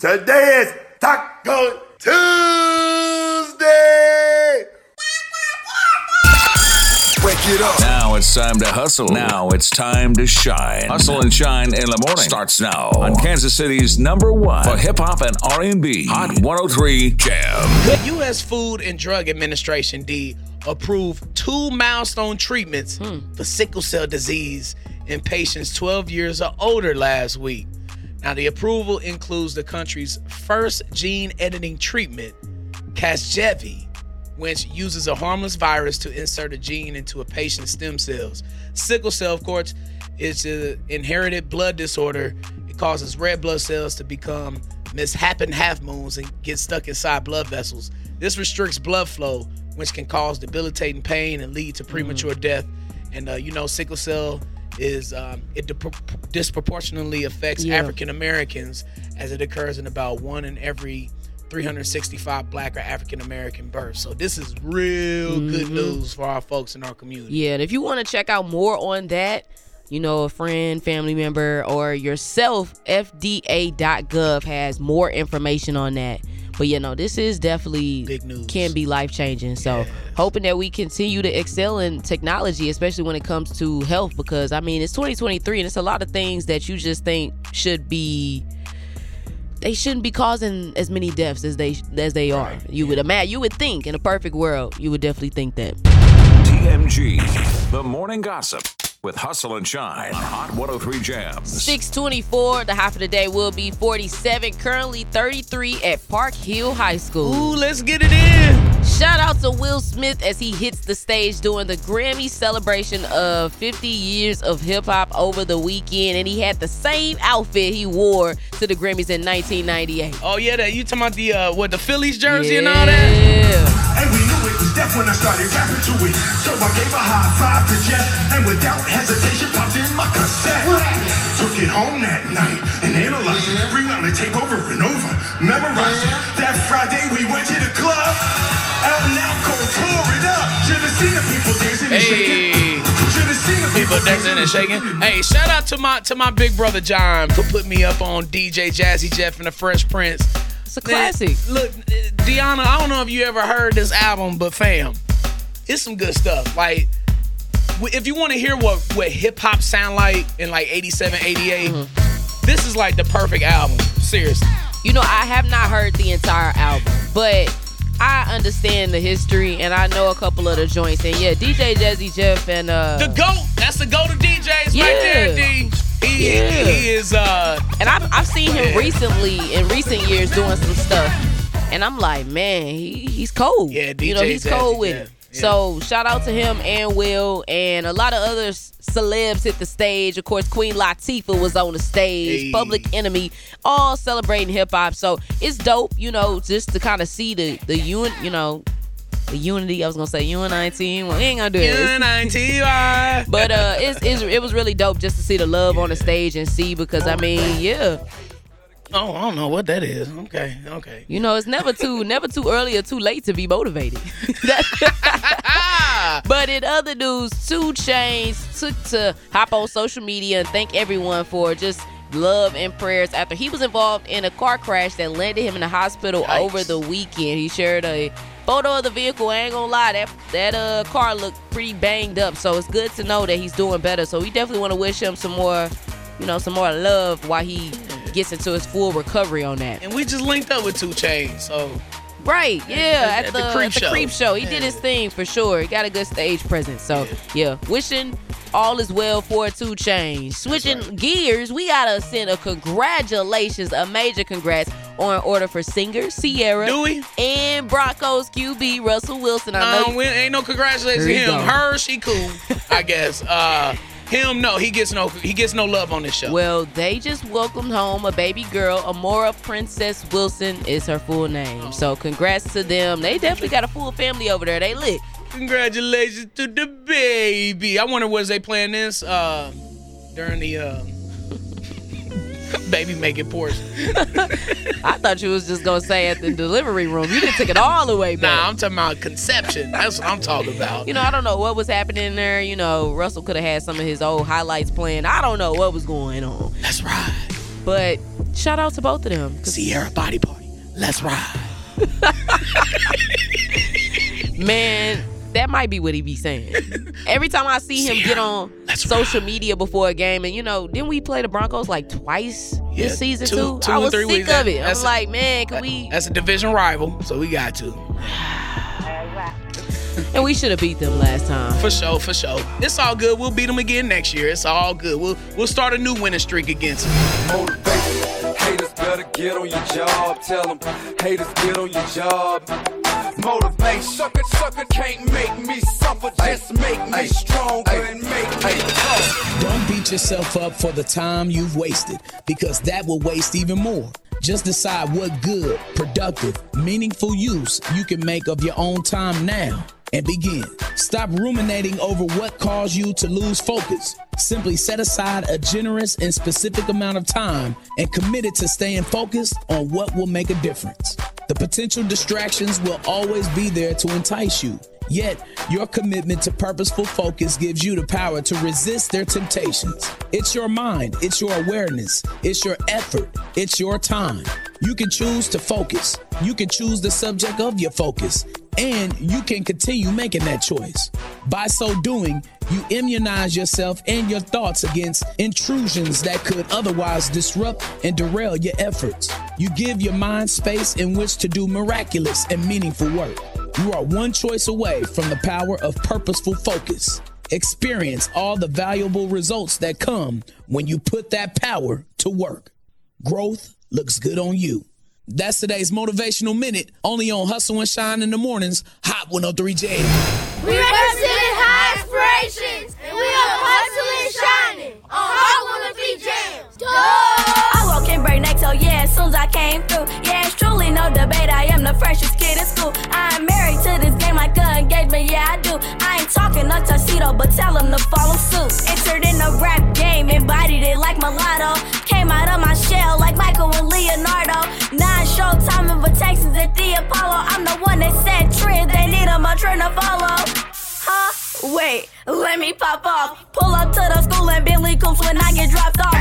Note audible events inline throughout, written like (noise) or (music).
Today is Taco Tuesday. Wake it up. Now it's time to hustle. Now it's time to shine. Hustle and shine in the morning starts now on Kansas City's number one for hip hop and R&B. Hot 103 Jam. The U.S. Food and Drug Administration, D, approved two milestone treatments hmm. for sickle cell disease in patients 12 years or older last week. Now, the approval includes the country's first gene editing treatment, Casgevy, which uses a harmless virus to insert a gene into a patient's stem cells. Sickle cell, of course, is an inherited blood disorder. It causes red blood cells to become mishappen half moons and get stuck inside blood vessels. This restricts blood flow, which can cause debilitating pain and lead to premature death. And uh, you know, sickle cell is um, it dip- disproportionately affects Yeah. African Americans as it occurs in about one in every 365 black or African American births. So this is real good news for our folks in our community. Yeah, and if you want to check out more on that, you know, a friend, family member, or yourself, FDA.gov has more information on that. But you know, this is definitely Big news. can be life changing. So hoping that we continue to excel in technology, especially when it comes to health, because I mean it's 2023 and it's a lot of things that you just think should be they shouldn't be causing as many deaths as they as they are. You would imagine you would think in a perfect world, you would definitely think that. TMG. The morning gossip with Hustle and Shine on Hot 103 Jams. 624, the half of the day will be 47, currently 33 at Park Hill High School. Ooh, let's get it in. Shout out to Will Smith as he hits the stage during the Grammy celebration of 50 years of hip hop over the weekend. And he had the same outfit he wore to the Grammys in 1998. Oh yeah, that you talking about the uh, what the Phillies jersey and all that? Yeah. And we knew it was death when I started rapping to it. So I gave a high five to Jeff, and without hesitation popped in my cassette. Took it home that night and analyzed it. Rewound the tape over and over, memorized it. That Friday we went to the club. Out now, go pour it up. Should've seen the people dancing and shaking. Hey. Should've seen the People dancing and shaking. Hey, shout out to my to my big brother John for putting me up on DJ Jazzy Jeff and the Fresh Prince. It's a classic. Man, look, Deanna, I don't know if you ever heard this album, but fam, it's some good stuff. Like, if you want to hear what what hip hop sound like in like 87, 88, Mm-hmm. this is like the perfect album. Seriously. You know, I have not heard the entire album, but I understand the history and I know a couple of the joints. And yeah, DJ Jazzy Jeff and uh The GOAT, that's the GOAT of DJs right there, D. He, Yeah. he is uh And I've, I've seen him recently in recent years doing some stuff, and I'm like, man, he, he's cold. Yeah, you know, he's cold with yeah, it. yeah. So shout out to him and Will and a lot of other celebs hit the stage. Of course, Queen Latifah was on the stage. Hey. Public Enemy, all celebrating hip hop. So it's dope, you know, just to kind of see the the un, you know, the unity. I was gonna say UN19. Well, we ain't gonna do it. N-I-T-Y. (laughs) But uh, it's, it's it was really dope just to see the love on the stage and see because I mean, yeah, Oh, I don't know what that is. Okay, okay. you know, it's never too never too early or too late to be motivated. (laughs) But in other news, 2 Chainz took to hop on social media and thank everyone for just love and prayers after he was involved in a car crash that landed him in the hospital Yikes. over the weekend. He shared a photo of the vehicle. I ain't gonna lie, that that uh car looked pretty banged up. So it's good to know that he's doing better. So we definitely want to wish him some more, you know, some more love while he gets into his full recovery on that. And we just linked up with 2 Chainz, so Right, yeah, at at, the the, Creep at the Show. creep show. He did his thing for sure. He got a good stage presence. So yeah, wishing all is well for 2 Chainz. Switching gears, we gotta send a congratulations, a major congrats on order for singer Ciara do we? and Broncos QB Russell Wilson. I know Um, we ain't no congratulations to Here you him. go. Her, she cool, (laughs) I guess. Uh, him, no, he gets no, he gets no love on this show. Well, they just welcomed home a baby girl. Amora Princess Wilson is her full name. So congrats to them. They definitely got a full family over there. They lit. Congratulations to the baby. I wonder was they playing this uh, during the uh, baby making portion. (laughs) I thought you was just gonna say at the delivery room. You didn't take it all the way back. Nah, I'm talking about conception. That's what I'm talking about. You know, I don't know what was happening there. You know, Russell could have had some of his old highlights playing. I don't know what was going on. That's right. But Shout out to both of them. Ciara Body Party. Let's ride. (laughs) Man, that might be what he be saying. (laughs) Every time I see him Ciara, get on let's social ride. media before a game, and you know, didn't we play the Broncos like twice Yeah, this season two- too? two I and was three sick weeks. of it. That's I'm a- like, man, can we? That's a division rival, so we got to. (sighs) And we should have beat them last time. For sure, for sure. It's all good. We'll beat them again next year. It's all good. We'll we'll start a new winning streak against them. Motivation. Haters better get on your job. Tell them haters get on your job. Motivation. Sucker, sucker can't make me suffer. Just make me stronger and make me tough. Don't beat yourself up for the time you've wasted because that will waste even more. Just decide what good, productive, meaningful use you can make of your own time now and begin. Stop ruminating over what caused you to lose focus. Simply set aside a generous and specific amount of time and commit it to staying focused on what will make a difference. The potential distractions will always be there to entice you. Yet, your commitment to purposeful focus gives you the power to resist their temptations. It's your mind, it's your awareness, it's your effort, it's your time. You can choose to focus. You can choose the subject of your focus, and you can continue making that choice. By so doing, you immunize yourself and your thoughts against intrusions that could otherwise disrupt and derail your efforts. You give your mind space in which to do miraculous and meaningful work. You are one choice away from the power of purposeful focus. Experience all the valuable results that come when you put that power to work. Growth looks good on you. That's today's motivational minute, only on Hustle and Shine in the Mornings, Hot 103 Jam. We represent high aspirations, and we are hustling and shining on Hot 103 Jams. I walk in break next, so yeah, as soon as I came through. Debate. I am the freshest kid in school. I'm married to this game like an engagement, yeah, I do. I ain't talking a tuxedo, but tell him to follow suit. Entered in the rap game, embodied it like mulatto. Came out of my shell like Michael and Leonardo. Nine showtime invitations at the Apollo. I'm the one that set trends, they need a trend to follow. Huh? Wait, let me pop off. Pull up to the school and Bentley coops when I get dropped off.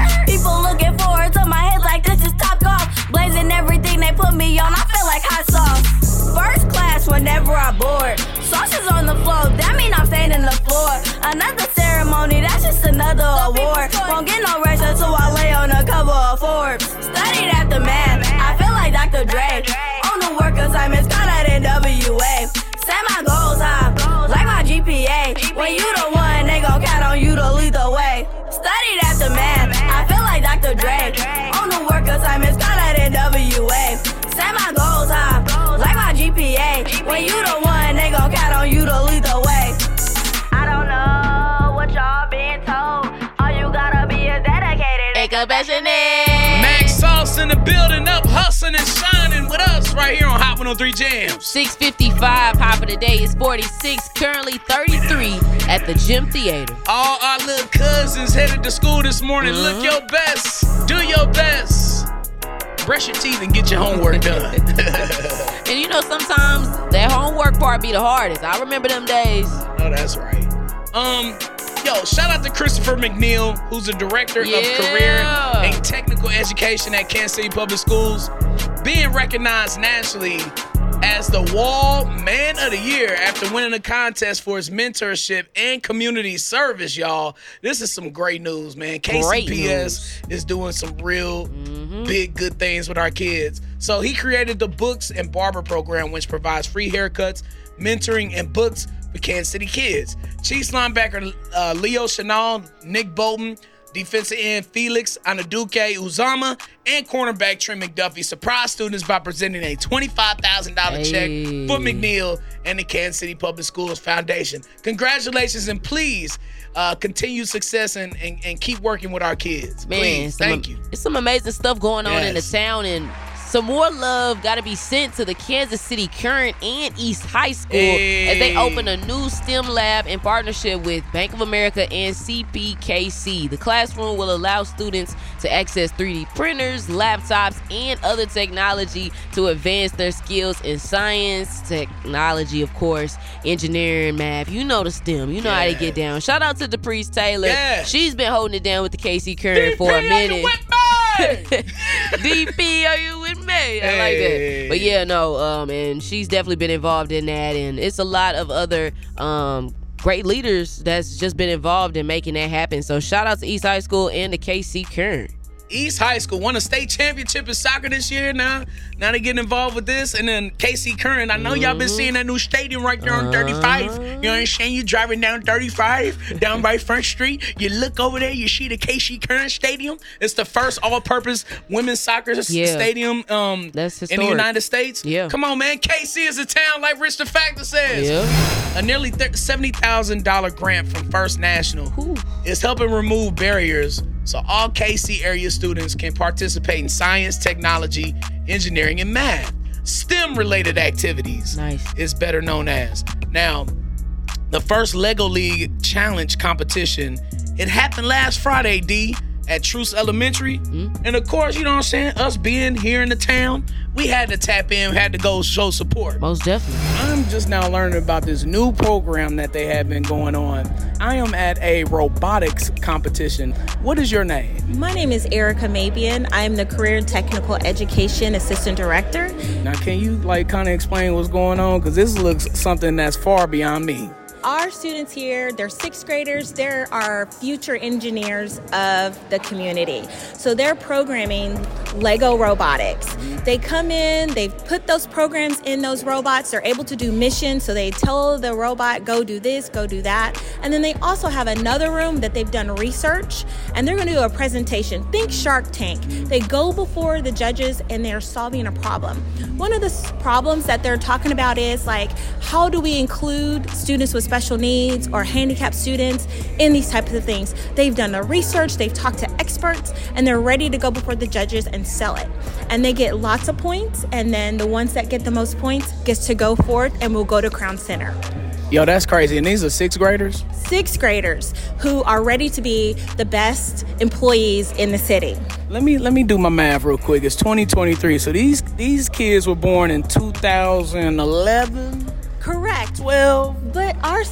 On the floor, that mean I'm staying in the floor. Another ceremony, that's just another award. Won't get no rest until I lay on the cover of Forbes. Studied after math, I feel like Dr. Dre. On the work assignments, call that NWA. Set my goals high, like my GPA. When you the one, they gon' count on you to lead the way. Studied at the math, I feel like Dr. Dre. On the work assignments, call that NWA. Set my goals high, like GPA. When you the one, they gon' count on you to lead the way. I don't know what y'all been told. All you gotta be is dedicated. Make a passionate. Max Sauce in the building, up hustling and shining with us right here on Hot 103 Jams. 655 high for the day is 46, currently 33 at the Gem Theater. All our little cousins headed to school this morning. Look mm-hmm. your best. Do your best. Brush your teeth and get your homework done. (laughs) And you know, sometimes that homework part be the hardest. I remember them days. No, that's right. Um, yo, shout out to Christopher McNeil, who's the director Yeah. of career and technical education at Kansas City Public Schools, being recognized nationally as the Wall Man of the Year after winning a contest for his mentorship and community service, y'all. This is some great news, man. Great KCPS is doing some real big good things with our kids. So he created the Books and Barber program, which provides free haircuts, mentoring, and books for Kansas City kids. Chiefs linebacker uh, Leo Chenal, Nick Bolton, defensive end Felix Anudike-Uzomah, and cornerback Trey McDuffie surprised students by presenting a $25,000 Hey. check for McNeil and the Kansas City Public Schools Foundation. Congratulations and please uh, continue success and, and, and keep working with our kids. Man, please, thank you. It's some amazing stuff going on in the town, and some more love got to be sent to the Kansas City Current and East High School as they open a new STEM lab in partnership with Bank of America and CPKC. The classroom will allow students to access 3D printers, laptops, and other technology to advance their skills in science, technology, of course, engineering, math. You know the STEM. You know how to get down. Shout out to DePriest Taylor. Yeah. She's been holding it down with the KC Current for a minute. (laughs) DP, are you with me? I like that. But yeah, no, um, and she's definitely been involved in that, and it's a lot of other um great leaders that's just been involved in making that happen. So shout out to East High School and to KC Current. East High School won a state championship in soccer this year. Now, now they getting involved with this, and then KC Current. I know y'all been seeing that new stadium right there on 35. You know what I'm saying? You driving down 35 down by Front Street. You look over there, you see the KC Current Stadium. It's the first all-purpose women's soccer Yeah. stadium um That's in the. United States. Yeah. Come on, man. KC is a town like Rich the Factor says. Yeah. A nearly $70,000 grant from First National is helping remove barriers so all KC area students can participate in science, technology, engineering, and math. STEM related activities Nice. is better known as. Now, the first Lego League Challenge competition, it happened last Friday, D, at Truce Elementary. Hmm? And of course, you know what I'm saying? Us being here in the town, we had to tap in, had to go show support. Most definitely. I'm just now learning about this new program that they have been going on. I am at a robotics competition. What is your name? My name is Erica Mabian. I'm the Career and Technical Education Assistant Director. Now, can you like kind of explain what's going on? Because this looks something that's far beyond me. Our students here, they're sixth graders, they're our future engineers of the community. So they're programming Lego robotics. They come in, they've put those programs in those robots, they're able to do missions, so they tell the robot, go do this, go do that. And then they also have another room that they've done research and they're gonna do a presentation. Think Shark Tank. They go before the judges and they're solving a problem. One of the problems that they're talking about is like, how do we include students with special needs or handicapped students in these types of things? They've done the research, they've talked to experts, and they're ready to go before the judges and sell it. And they get lots of points, and then the ones that get the most points gets to go forth and will go to Crown Center. Yo, that's crazy. And these are sixth graders? Sixth graders who are ready to be the best employees in the city. Let me let me do my math real quick. It's 2023. So these these kids were born in 2011. Correct. 12. But our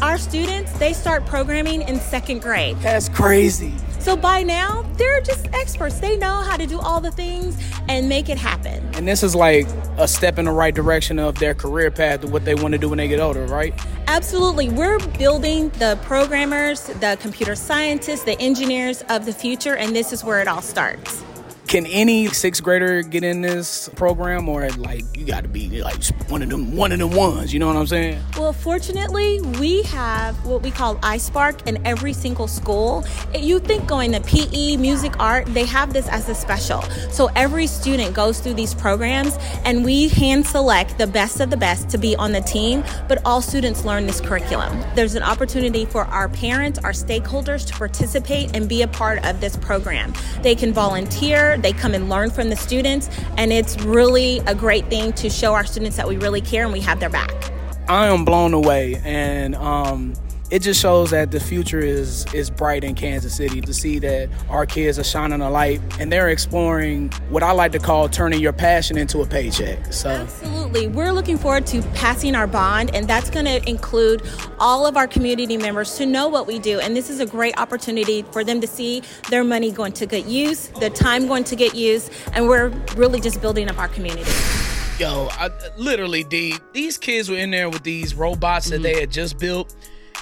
our students, they start programming in second grade. That's crazy. So by now, they're just experts. They know how to do all the things and make it happen. And this is like a step in the right direction of their career path to what they want to do when they get older, right? Absolutely. We're building the programmers, the computer scientists, the engineers of the future, and this is where it all starts. Can any sixth grader get in this program, or like you got to be like one of them, one of them ones? You know what I'm saying? Well, fortunately, we have what we call iSpark in every single school. You think going to PE, music, art, they have this as a special. So every student goes through these programs, and we hand select the best of the best to be on the team, but all students learn this curriculum. There's an opportunity for our parents, our stakeholders to participate and be a part of this program. They can volunteer, they come and learn from the students, and it's really a great thing to show our students that we really care and we have their back. I am blown away, and um, it just shows that the future is is bright in Kansas City. To see that our kids are shining a light and they're exploring what I like to call turning your passion into a paycheck. So Absolutely. We're looking forward to passing our bond, and that's going to include all of our community members to know what we do. And this is a great opportunity for them to see their money going to good use, the time going to get used, and we're really just building up our community. Yo, I, literally, D, these kids were in there with these robots that mm-hmm. they had just built,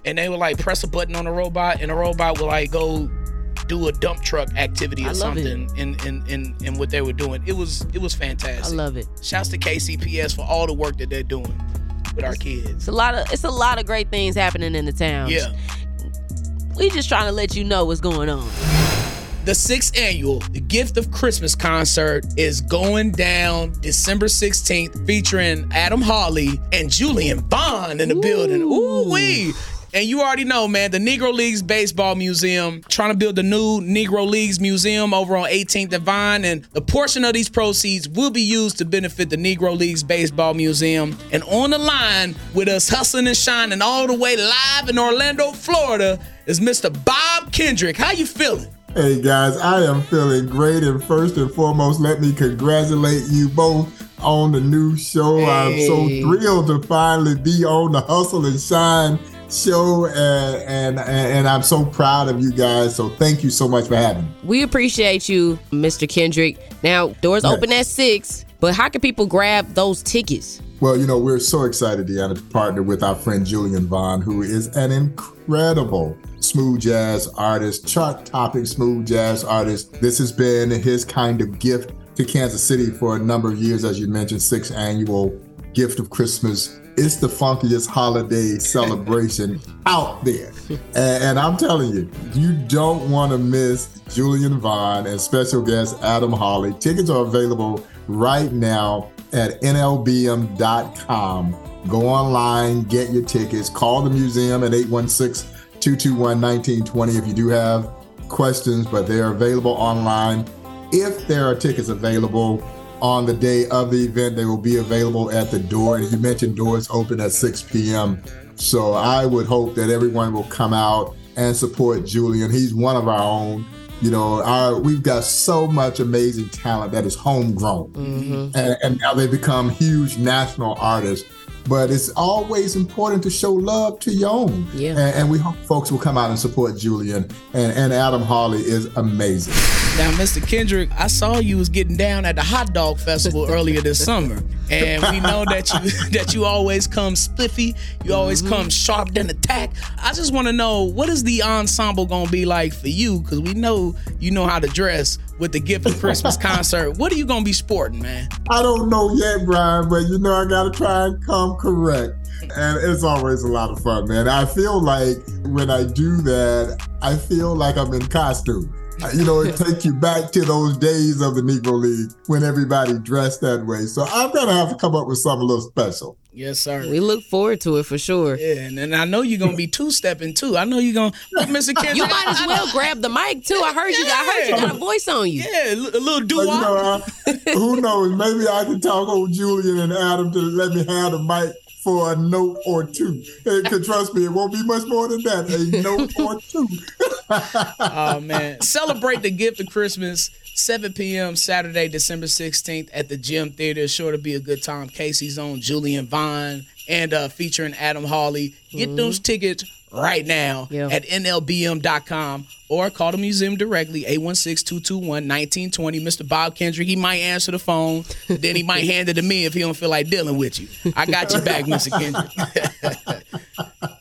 and they would like press a button on a robot, and the robot would like go do a dump truck activity I or it. something in, in in in what they were doing. It was it was fantastic. I love it. Shouts to KCPS for all the work that they're doing with our kids. It's a lot of it's a lot of great things happening in the town. Yeah. We just trying to let you know what's going on. The sixth annual The Gift of Christmas concert is going down December 16th, featuring Adam Hawley and Julian Vaughn in the building. Ooh wee! And you already know, man, the Negro Leagues Baseball Museum trying to build the new Negro Leagues Museum over on 18th and Vine, and the portion of these proceeds will be used to benefit the Negro Leagues Baseball Museum. And on the line with us hustling and shining all the way live in Orlando, Florida, is Mr. Bob Kendrick. How you feeling? Hey guys, I am feeling great. And first and foremost, let me congratulate you both on the new show. I'm so thrilled to finally be on the Hustle and Shine show, and, and and I'm so proud of you guys. So thank you so much for having me. We appreciate you, Mr. Kendrick. Now, doors Yes. open at six, but how can people grab those tickets? Well, you know, we're so excited, Deanna, to partner with our friend Julian Vaughn, who is an incredible smooth jazz artist, chart topping smooth jazz artist. This has been his kind of gift to Kansas City for a number of years, as you mentioned, sixth annual gift of Christmas. It's the funkiest holiday celebration out there. And, and I'm telling you, you don't want to miss Julian Vaughn and special guest Adam Hawley. Tickets are available right now at nlbm.com. Go online, get your tickets, call the museum at 816 221 1920 if you do have questions, but they're available online. If there are tickets available on the day of the event, they will be available at the door. And you mentioned doors open at 6 p.m. So I would hope that everyone will come out and support Julian. He's one of our own. You know, our we've got so much amazing talent that is homegrown, Mm-hmm. and, and now they become huge national artists. But it's always important to show love to your own. Yeah. And, and we hope folks will come out and support Julian. And, and Adam Hawley is amazing. Now, Mr. Kendrick, I saw you was getting down at the hot dog festival (laughs) earlier this summer, and we know that you (laughs) that you always come spiffy, you always mm-hmm. come sharp than attack. I just want to know what is the ensemble gonna be like for you? Because we know you know how to dress with the gift of Christmas (laughs) concert. What are you gonna be sporting, man? I don't know yet, Brian, but you know I gotta try and come correct. And it's always a lot of fun, man. I feel like when I do that, I feel like I'm in costume. Uh, you know, it takes you back to those days of the Negro League when everybody dressed that way. So I'm gonna have to come up with something a little special. Yes, sir. We look forward to it for sure. Yeah, and, and I know you're gonna be two stepping too. I know you're gonna, look Mr. (laughs) Kendrick. You might as well grab the mic too. I heard you. I heard you got a voice on you. Yeah, a little doo But you know, I, who knows? Maybe I can talk old Julian and Adam to let me have the mic for a note or two. And trust me, it won't be much more than that. A note or two. (laughs) oh man. Celebrate the gift of Christmas. 7 p.m. Saturday, December 16th at the Gem Theater. It's sure to be a good time. Casey's on Julian Vaughn and uh, featuring Adam Hawley. Get those tickets right now at NLBM.com or call the museum directly, 816-221-1920. Mr. Bob Kendrick, he might answer the phone. Then he might hand it to me if he don't feel like dealing with you. I got you back, Mr. Kendrick.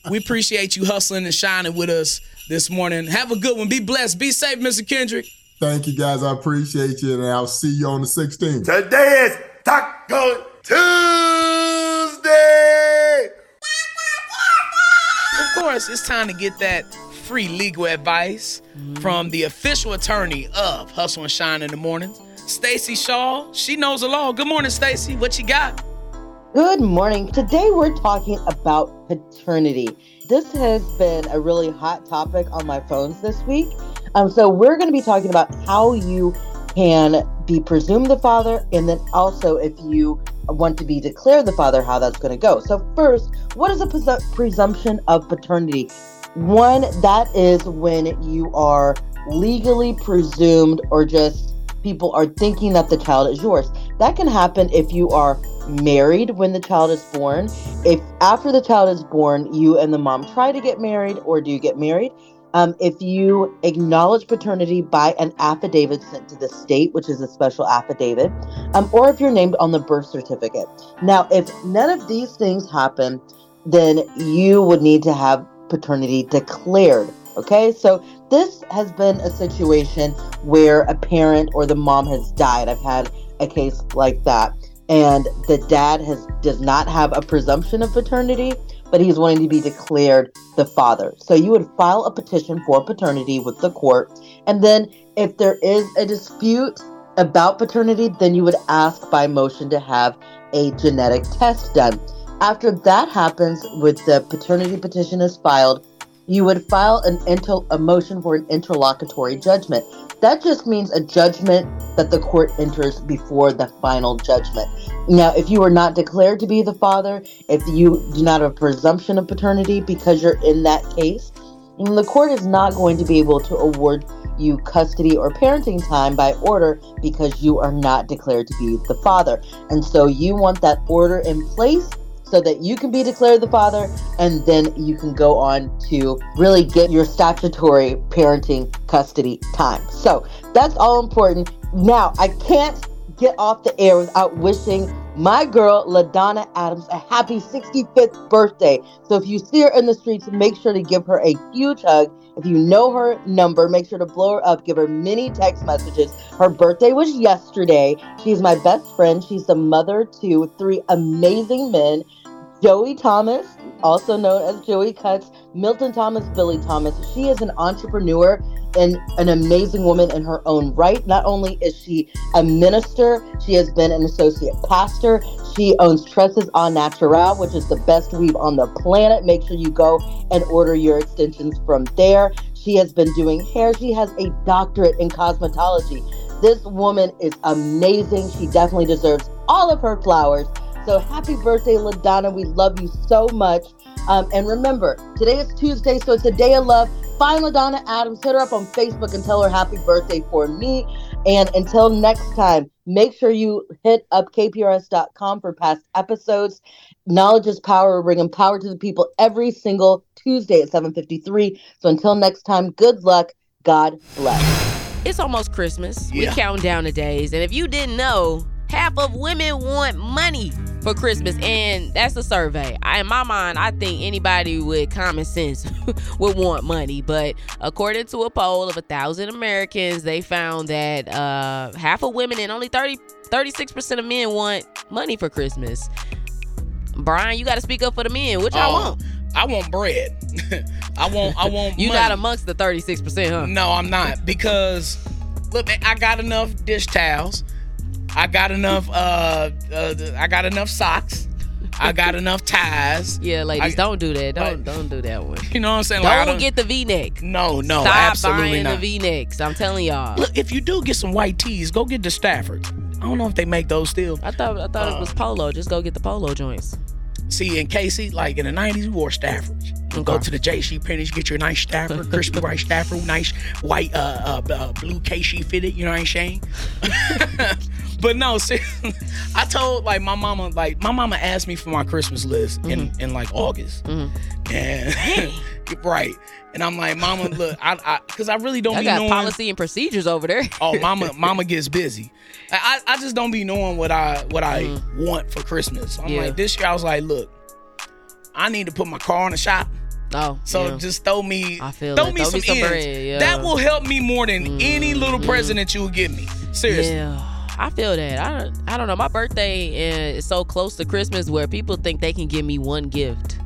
(laughs) we appreciate you hustling and shining with us this morning. Have a good one. Be blessed. Be safe, Mr. Kendrick. Thank you guys. I appreciate you, and I'll see you on the 16th. Today is Taco Tuesday. Of course, it's time to get that free legal advice from the official attorney of Hustle and Shine in the Mornings, Stacy Shaw. She knows the law. Good morning, Stacy. What you got? Good morning. Today we're talking about paternity. This has been a really hot topic on my phones this week. Um, so we're going to be talking about how you can be presumed the father, and then also if you want to be declared the father, how that's going to go. So first, what is a presu- presumption of paternity? One that is when you are legally presumed, or just people are thinking that the child is yours. That can happen if you are married when the child is born. If after the child is born, you and the mom try to get married, or do you get married? Um, if you acknowledge paternity by an affidavit sent to the state, which is a special affidavit, um, or if you're named on the birth certificate. Now, if none of these things happen, then you would need to have paternity declared. Okay, so this has been a situation where a parent or the mom has died. I've had a case like that and the dad has does not have a presumption of paternity but he's wanting to be declared the father. So you would file a petition for paternity with the court and then if there is a dispute about paternity then you would ask by motion to have a genetic test done. After that happens with the paternity petition is filed you would file an inter- a motion for an interlocutory judgment that just means a judgment that the court enters before the final judgment. Now, if you are not declared to be the father, if you do not have a presumption of paternity because you're in that case, the court is not going to be able to award you custody or parenting time by order because you are not declared to be the father. And so you want that order in place so that you can be declared the father and then you can go on to really get your statutory parenting custody time. So that's all important. Now, I can't get off the air without wishing my girl LaDonna Adams a happy 65th birthday. So if you see her in the streets, make sure to give her a huge hug. If you know her number, make sure to blow her up, give her many text messages. Her birthday was yesterday. She's my best friend. She's the mother to three amazing men. Joey Thomas, also known as Joey Cuts, Milton Thomas, Billy Thomas. She is an entrepreneur and an amazing woman in her own right. Not only is she a minister, she has been an associate pastor. She owns Tresses on Natural, which is the best weave on the planet. Make sure you go and order your extensions from there. She has been doing hair. She has a doctorate in cosmetology. This woman is amazing. She definitely deserves all of her flowers. So happy birthday, LaDonna. We love you so much. Um, and remember, today is Tuesday, so it's a day of love. Find LaDonna Adams, hit her up on Facebook and tell her happy birthday for me. And until next time, make sure you hit up kprs.com for past episodes. Knowledge is power. We're bringing power to the people every single Tuesday at 7.53. So until next time, good luck. God bless. It's almost Christmas. Yeah. We count down the days. And if you didn't know, half of women want money for Christmas. And that's a survey. I, in my mind, I think anybody with common sense (laughs) would want money. But according to a poll of a thousand Americans, they found that uh, half of women and only 30, 36% of men want money for Christmas. Brian, you got to speak up for the men. What y'all Oh, want? I want bread. (laughs) I want. I want. (laughs) You money. not amongst the 36%, huh? No, I'm not because look, man, I got enough dish towels. I got enough. Uh, uh I got enough socks. I got enough ties. (laughs) Yeah, ladies, I- don't do that. Don't Like- don't do that one. You know what I'm saying? Don't, Like, get the V-neck. No, no, Stop absolutely buying not. the V-necks. I'm telling y'all. Look, if you do get some white tees, go get the Staffords. I don't know if they make those still. I thought I thought it was polo. Just go get the polo joints. See, in Casey, like in the 90s, we wore Staffords. You go to the J.C. Penney's, get your nice Stafford, crispy (laughs) white Stafford, nice white uh, uh, uh blue Casey fitted. You know what I'm saying? (laughs) but no, (laughs) seriously, I told like my mama, like my mama asked me for my Christmas list in Mm-hmm. in like August, and (laughs) right, and I'm like, Mama, look, I, I, cause I really don't I be got knowing. policy and procedures over there. Oh, mama, mama gets busy. I, I I just don't be knowing what I what I want for Christmas. I'm Mm-hmm. Yeah. like this year. I was like, look, I need to put my car in the shop. Oh, So yeah. just throw me, I feel throw me Throw some, me some ends. bread, yeah. Mm-hmm. That will help me more than any little present that you will give me. Seriously. Yeah, I feel that. I don't, I don't know. My birthday is so close to Christmas where people think they can give me one gift.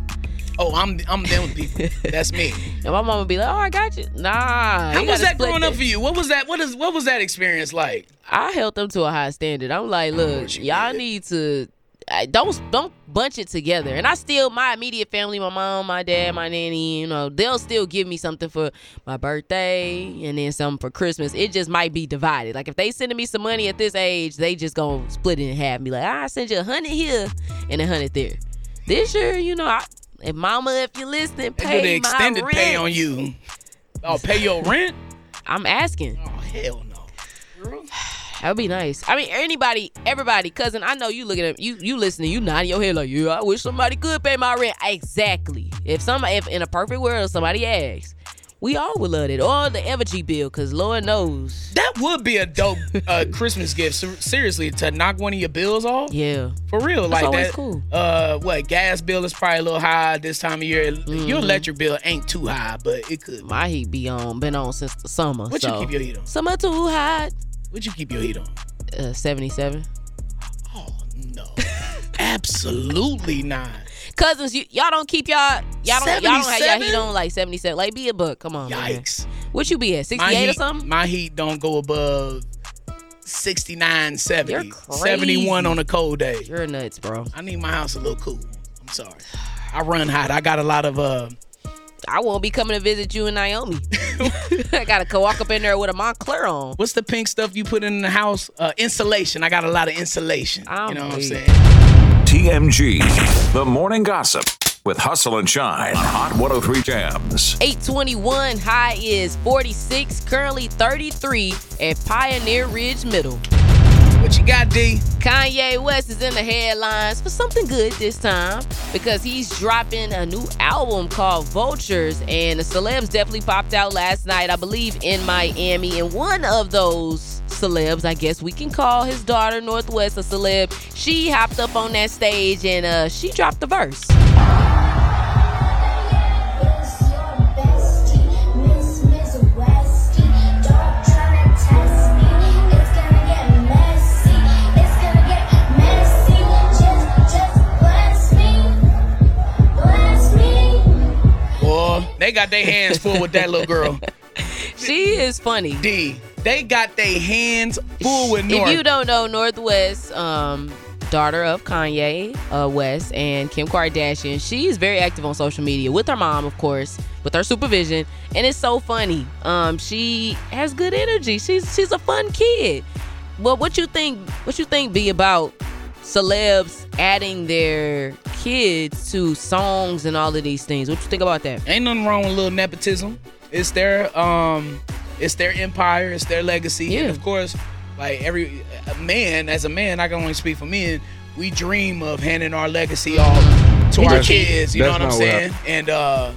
Oh, I'm I'm them people. (laughs) That's me. And my mama would be like, "Oh, I got you." Nah. How you was that growing up for you? What was that? What is what was that experience like? I held them to a high standard. I'm like, oh, look, she y'all did. need to don't don't bunch it together. And I still my immediate family, my mom, my dad, my nanny, you know, they'll still give me something for my birthday and then something for Christmas. It just might be divided. Like if they sending me some money at this age, they just gonna split it in half. Be like, ah, I send you a hundred here and a hundred there. This year, you know, I, if mama, if you're listening, They pay do the extended my pay on you. Oh, pay your rent? I'm asking. Oh hell no. That would be nice. I mean, anybody, everybody, cousin. I know you looking at you, you listening, you nodding your head like, yeah, I wish somebody could pay my rent. Exactly. If somebody, if in a perfect world, somebody asks, we all would love it. Or the Evergy bill, cause Lord knows. That would be a dope uh, (laughs) Christmas gift. Seriously, to knock one of your bills off. Yeah. For real, That's like that. cool. Uh, what gas bill is probably a little high this time of year. Mm-hmm. Your electric bill ain't too high, but it could. My heat be on, been on since the summer. What so. you keep your heat on? Summer too hot. What you keep your heat on? Uh, 77. Oh no, (laughs) absolutely not. Cousins, you, y'all don't keep y'all y'all don't y'all don't have y'all heat on like 77. Like be a buck. Come on. man. Yikes. What you be at? My 68 or something? my heat don't go above 69, 70. You're 71 on a cold day. You're nuts, bro. I need my house a little cool. I'm sorry. I run hot. I got a lot of uh I won't be coming to visit you in Naomi. (laughs) I gotta go walk up in there with a Moncler on. what's the pink stuff you put in the house? Uh insulation. I got a lot of insulation. I'm you know what I'm saying? TMG, the morning gossip with Hustle and Shine on Hot 103 Jams. 821 high is 46, currently 33 at Pioneer Ridge Middle. What you got, D? Kanye West is in the headlines for something good this time because he's dropping a new album called Vultures, and the celebs definitely popped out last night, I believe, in Miami. And one of those celebs, I guess we can call his daughter North West a celeb. She hopped up on that stage and uh, she dropped the verse. They got their hands full with that little girl. (laughs) She is funny. D. They got their hands full with North. If you don't know, North West, um, daughter of Kanye uh, West and Kim Kardashian, she's very active on social media with her mom, of course, with her supervision, and it's so funny. Um, she has good energy. She's she's a fun kid. Well, what you think? What you think be about celebs adding their kids to songs and all of these things? What you think about that? Ain't nothing wrong with a little nepotism. It's their um, it's their empire. It's their legacy. And of course, like every man, as a man, I can only speak for men. We dream of handing our legacy off to Did our kids. You know what I'm not what saying? And uh,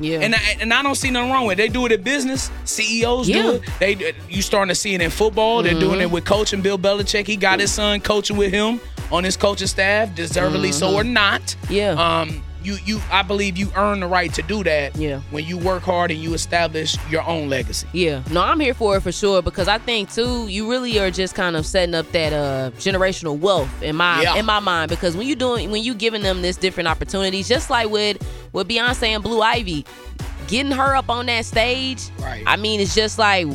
yeah, and I, and I don't see nothing wrong with it. They do it in business. CEOs Yeah. do it. They you starting to see it in football. They're doing it with coaching. Bill Belichick, he got his son coaching with him on his coaching staff, deservedly so Mhm. or not. Yeah. Um, you you I believe you earn the right to do that. Yeah. When you work hard and you establish your own legacy. Yeah, no, I'm here for it for sure because I think too, you really are just kind of setting up that uh generational wealth in my Yeah. in my mind because when you doing when you giving them this different opportunities, just like with with Beyonce and Blue Ivy, getting her up on that stage. Right. I mean, it's just like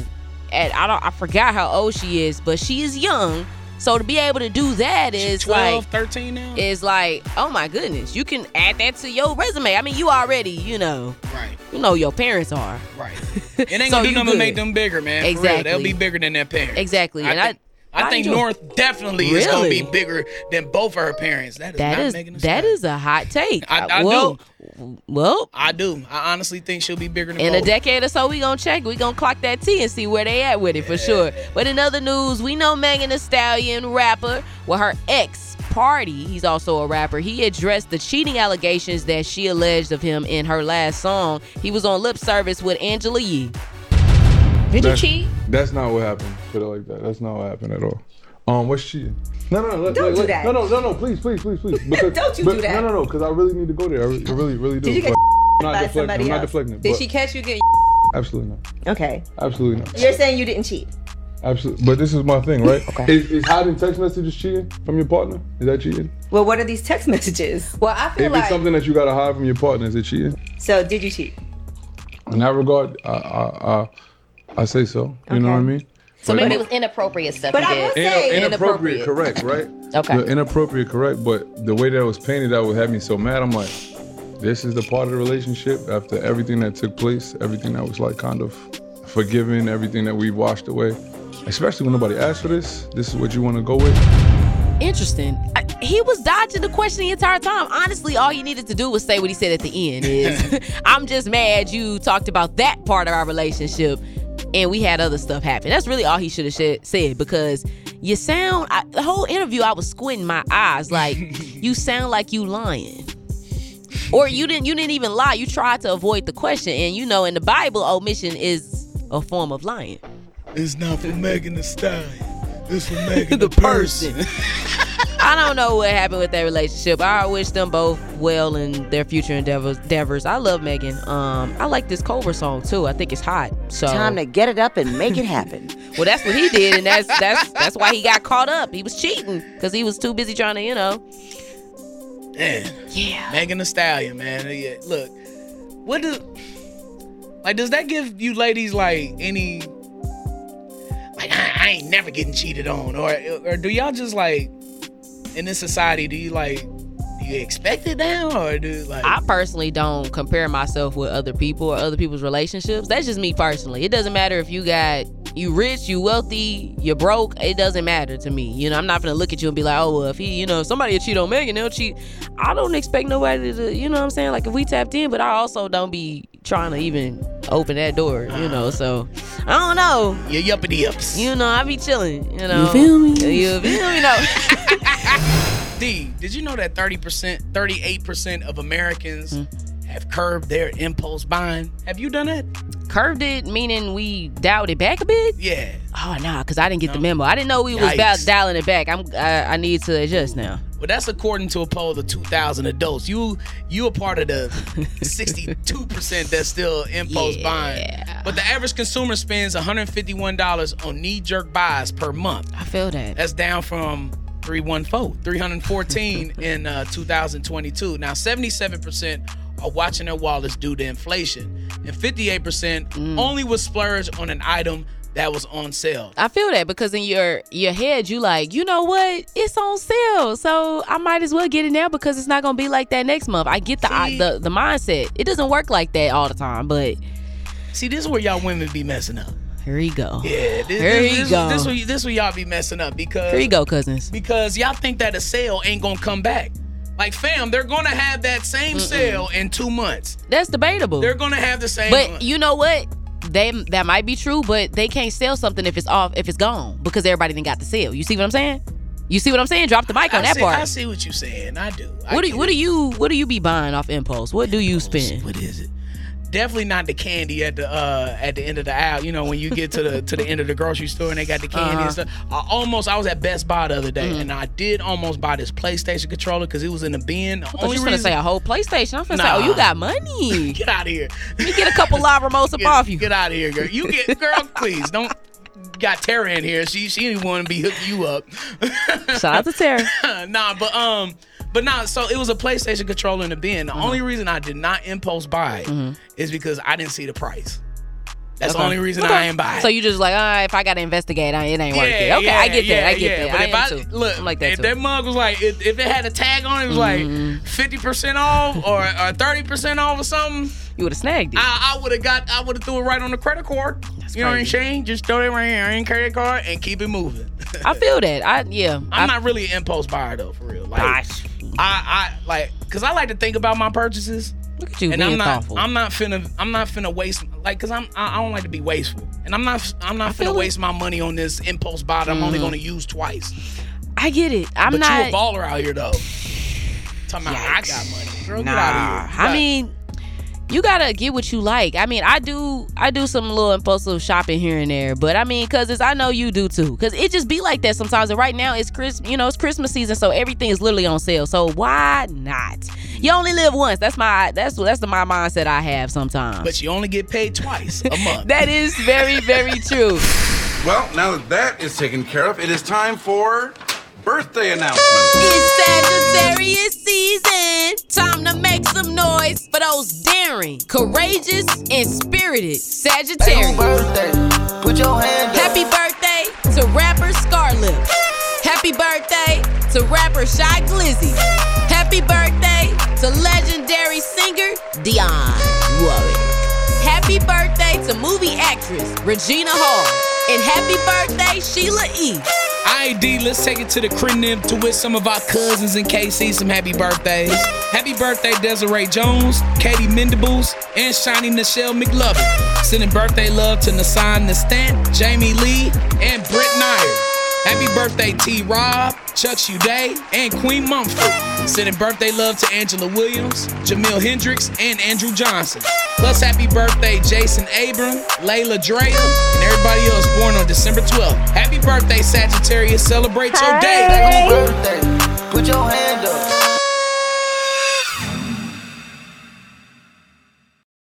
at I don't I forgot how old she is, but she is young. So to be able to do that is 12, like 13 now. is like, oh my goodness, you can add that to your resume. I mean, you already, you know, Right. you know your parents are. Right. (laughs) It ain't So gonna do nothing to make them bigger, man. For real. Exactly. They'll be bigger than their parents. Exactly, I and think, I- I, think North definitely is gonna be bigger than both of her parents. That is That not is making a that is a hot take. I, I uh, well, do. Well, I do. I honestly think she'll be bigger than in a decade or so, we gonna check. We gonna clock that T and see where they at with it for sure. But in other news, we know Megan Thee Stallion, rapper, with her ex Pardi. He's also a rapper. He addressed the cheating allegations that she alleged of him in her last song. He was on lip service with Angela Yee. Did That's- you cheat? That's not what happened. Put it like that. That's not what happened at all. Um, what's cheating? No, no, no. let- Don't let- do let- that. No, no, no, no. Please, please, please, please. (laughs) Because, Don't you but- do that. No, no, no. Because I really need to go there. I really, I really, really do. Did you get I'm not by deflecting. somebody I'm not deflecting. Did but she catch you getting? Absolutely not. Okay. Absolutely not. You're saying you didn't cheat. Absolutely. But this is my thing, right? Okay. Is, is hiding text messages cheating from your partner? Is that cheating? Well, what are these text messages? Well, I feel If like. it's something that you gotta hide from your partner, is it cheating? so, did you cheat? In that regard, I, I, I, I say so. You know what I mean? So But- maybe it was inappropriate stuff But I did. will say- In- inappropriate, correct, right? Okay. The inappropriate, correct. But the way that it was painted, that would have me so mad. I'm like, this is the part of the relationship after everything that took place, everything that was like kind of forgiven, everything that we washed away. Especially when nobody asked for this. This is what you want to go with. Interesting. I, he was dodging the question the entire time. Honestly, all he needed to do was say what he said at the end is (laughs) (laughs) I'm just mad you talked about that part of our relationship and we had other stuff happen. That's really all he should have said because you sound I, the whole interview I was squinting my eyes like (laughs) you sound like you lying. Or you didn't you didn't even lie. You tried to avoid the question and you know in the Bible omission is a form of lying. It's not for Megan Thee Stallion. It's for (laughs) Megan The the, person. (laughs) I don't know what happened with that relationship. I wish them both well in their future endeavors. endeavors. I love Megan. Um, I like this Cobra song too. I think it's hot. So Time to get it up and make it happen. (laughs) well, that's what he did, and that's that's that's why he got caught up. He was cheating because he was too busy trying to, you know. Man. Yeah. Megan Thee Stallion, man. Yeah, Look, what do like does that give you ladies like any like I, I ain't never getting cheated on or or do y'all just like in this society do you like do you expect it now or do like I personally don't compare myself with other people or other people's relationships. That's just me personally. It doesn't matter if you got you rich, you wealthy, you broke. It doesn't matter to me. You know, I'm not gonna look at you and be like, oh, well, if he, you know, somebody will cheat on Megan, they'll cheat. I don't expect nobody to, you know, what I'm saying, like if we tapped in, but I also don't be trying to even open that door, you know. Ah. So I don't know. You yuppity ups. You know, I be chilling. You know. feel me? You feel me? No. (laughs) (laughs) (laughs) D, did you know that 30%, 38% of Americans Hmm. have curbed their impulse buying? Have you done that? Curved it, meaning we dialed it back a bit. Yeah. Oh nah, cause I didn't get the memo. I didn't know we was about dialing it back. I'm. I, I need to adjust now. Well, that's according to a poll of 2,000 adults. You you a part of the (laughs) 62% that's still impulse buying. But the average consumer spends $151 on knee-jerk buys per month. I feel that. That's down from 314, 314 in uh, 2022. Now, 77% are watching their wallets due to inflation, and 58% Mm. only was splurged on an item that was on sale. I feel that because in your your head you like, you know what? It's on sale, so I might as well get it now because it's not gonna be like that next month. I get the I, the the mindset. It doesn't work like that all the time, but See, this is where y'all women be messing up. Here you go. Yeah, this, Here this, you this, go. This, where, this where y'all be messing up because Here you go, cousins. because y'all think that a sale ain't gonna come back. Like, fam, they're gonna have that same sale in two months. That's debatable. They're gonna have the same. But you know what? They that might be true, but they can't sell something if it's off if it's gone because everybody didn't got the sale. You see what I'm saying? You see what I'm saying? Drop the mic on I that see, part. I see what you're saying. I do. I what do what do you what do you be buying off impulse? What do you spend? What is it? Definitely not the candy at the uh at the end of the aisle. You know when you get to the to the end of the grocery store and they got the candy Uh-huh. and stuff. I almost I was at Best Buy the other day Mhm. and I did almost buy this PlayStation controller because it was in the bin. The I thought you gonna say a whole PlayStation. I'm gonna say, oh, you got money. (laughs) Get out of here. Let me get a couple live remotes up Get, off you. get out of here, girl. You get girl, please don't. Got Tara in here. She she didn't want to be hooking you up. Shout out to Tara. (laughs) nah, but um, but nah. So it was a PlayStation controller in the bin. The Uh-huh. only reason I did not impulse buy is because I didn't see the price. That's the only reason Okay. I ain't buy it. So you just like, ah, if I gotta investigate, I, it ain't worth it. Okay, yeah, I get that. yeah, I get yeah. that. But I if I too. look, I'm like that if too. that mug was like, if, if it had a tag on it, it was Mm-hmm. like fifty percent off or thirty percent off or something. You would have snagged it. I, I would have got. I would have threw it right on the credit card. you know what I'm crazy. saying? Just throw it right here on credit card and keep it moving. I feel that. I yeah. I'm I, not really an impulse buyer though, for real. Like, Gosh. I, I like, cause I like to think about my purchases. Look at you and being I'm not, thoughtful. I'm not finna, I'm not finna waste, like, cause I'm, I, I don't like to be wasteful, and I'm not, I'm not finna it. waste my money on this impulse buy that I'm only Mhm. gonna use twice. I get it. I'm but not. you a baller out here though. Talking about I got money, girl. Nah, Get out of here. I mean, you gotta get what you like. I mean, I do, I do some little impulsive shopping here and there, but I mean, cause it's, I know you do too, cause it just be like that sometimes. And right now, it's Chris, you know, it's Christmas season, so everything is literally on sale. So why not? You only live once. That's my, that's that's the my mindset I have sometimes. but you only get paid twice a month. (laughs) that is very, very true. Well, now that that is taken care of, it is time for birthday announcements. It's Sagittarius season. Those daring, courageous, and spirited Sagittarius. Hand Happy birthday to rapper Scar Lip. Happy birthday to rapper Shy Glizzy. Happy birthday to legendary singer Dionne Warwick. Happy birthday to movie actress Regina Hall. And happy birthday, Sheila E. ID, let's take it to the crib to wish some of our cousins in KC some happy birthdays. Happy birthday, Desiree Jones, Katie Mendables, and Shiny Michelle McLovin. Sending birthday love to Nassan Nastant, Jamie Lee, and Britt Nair. Happy birthday, T Rob, Chuck Shuday, and Queen Mumford. Sending birthday love to Angela Williams, Jamil Hendricks, and Andrew Johnson. Plus, happy birthday, Jason Abram, Layla Drea, and everybody else born on December 12th. Happy birthday, Sagittarius. Celebrate your day. Put your hand up.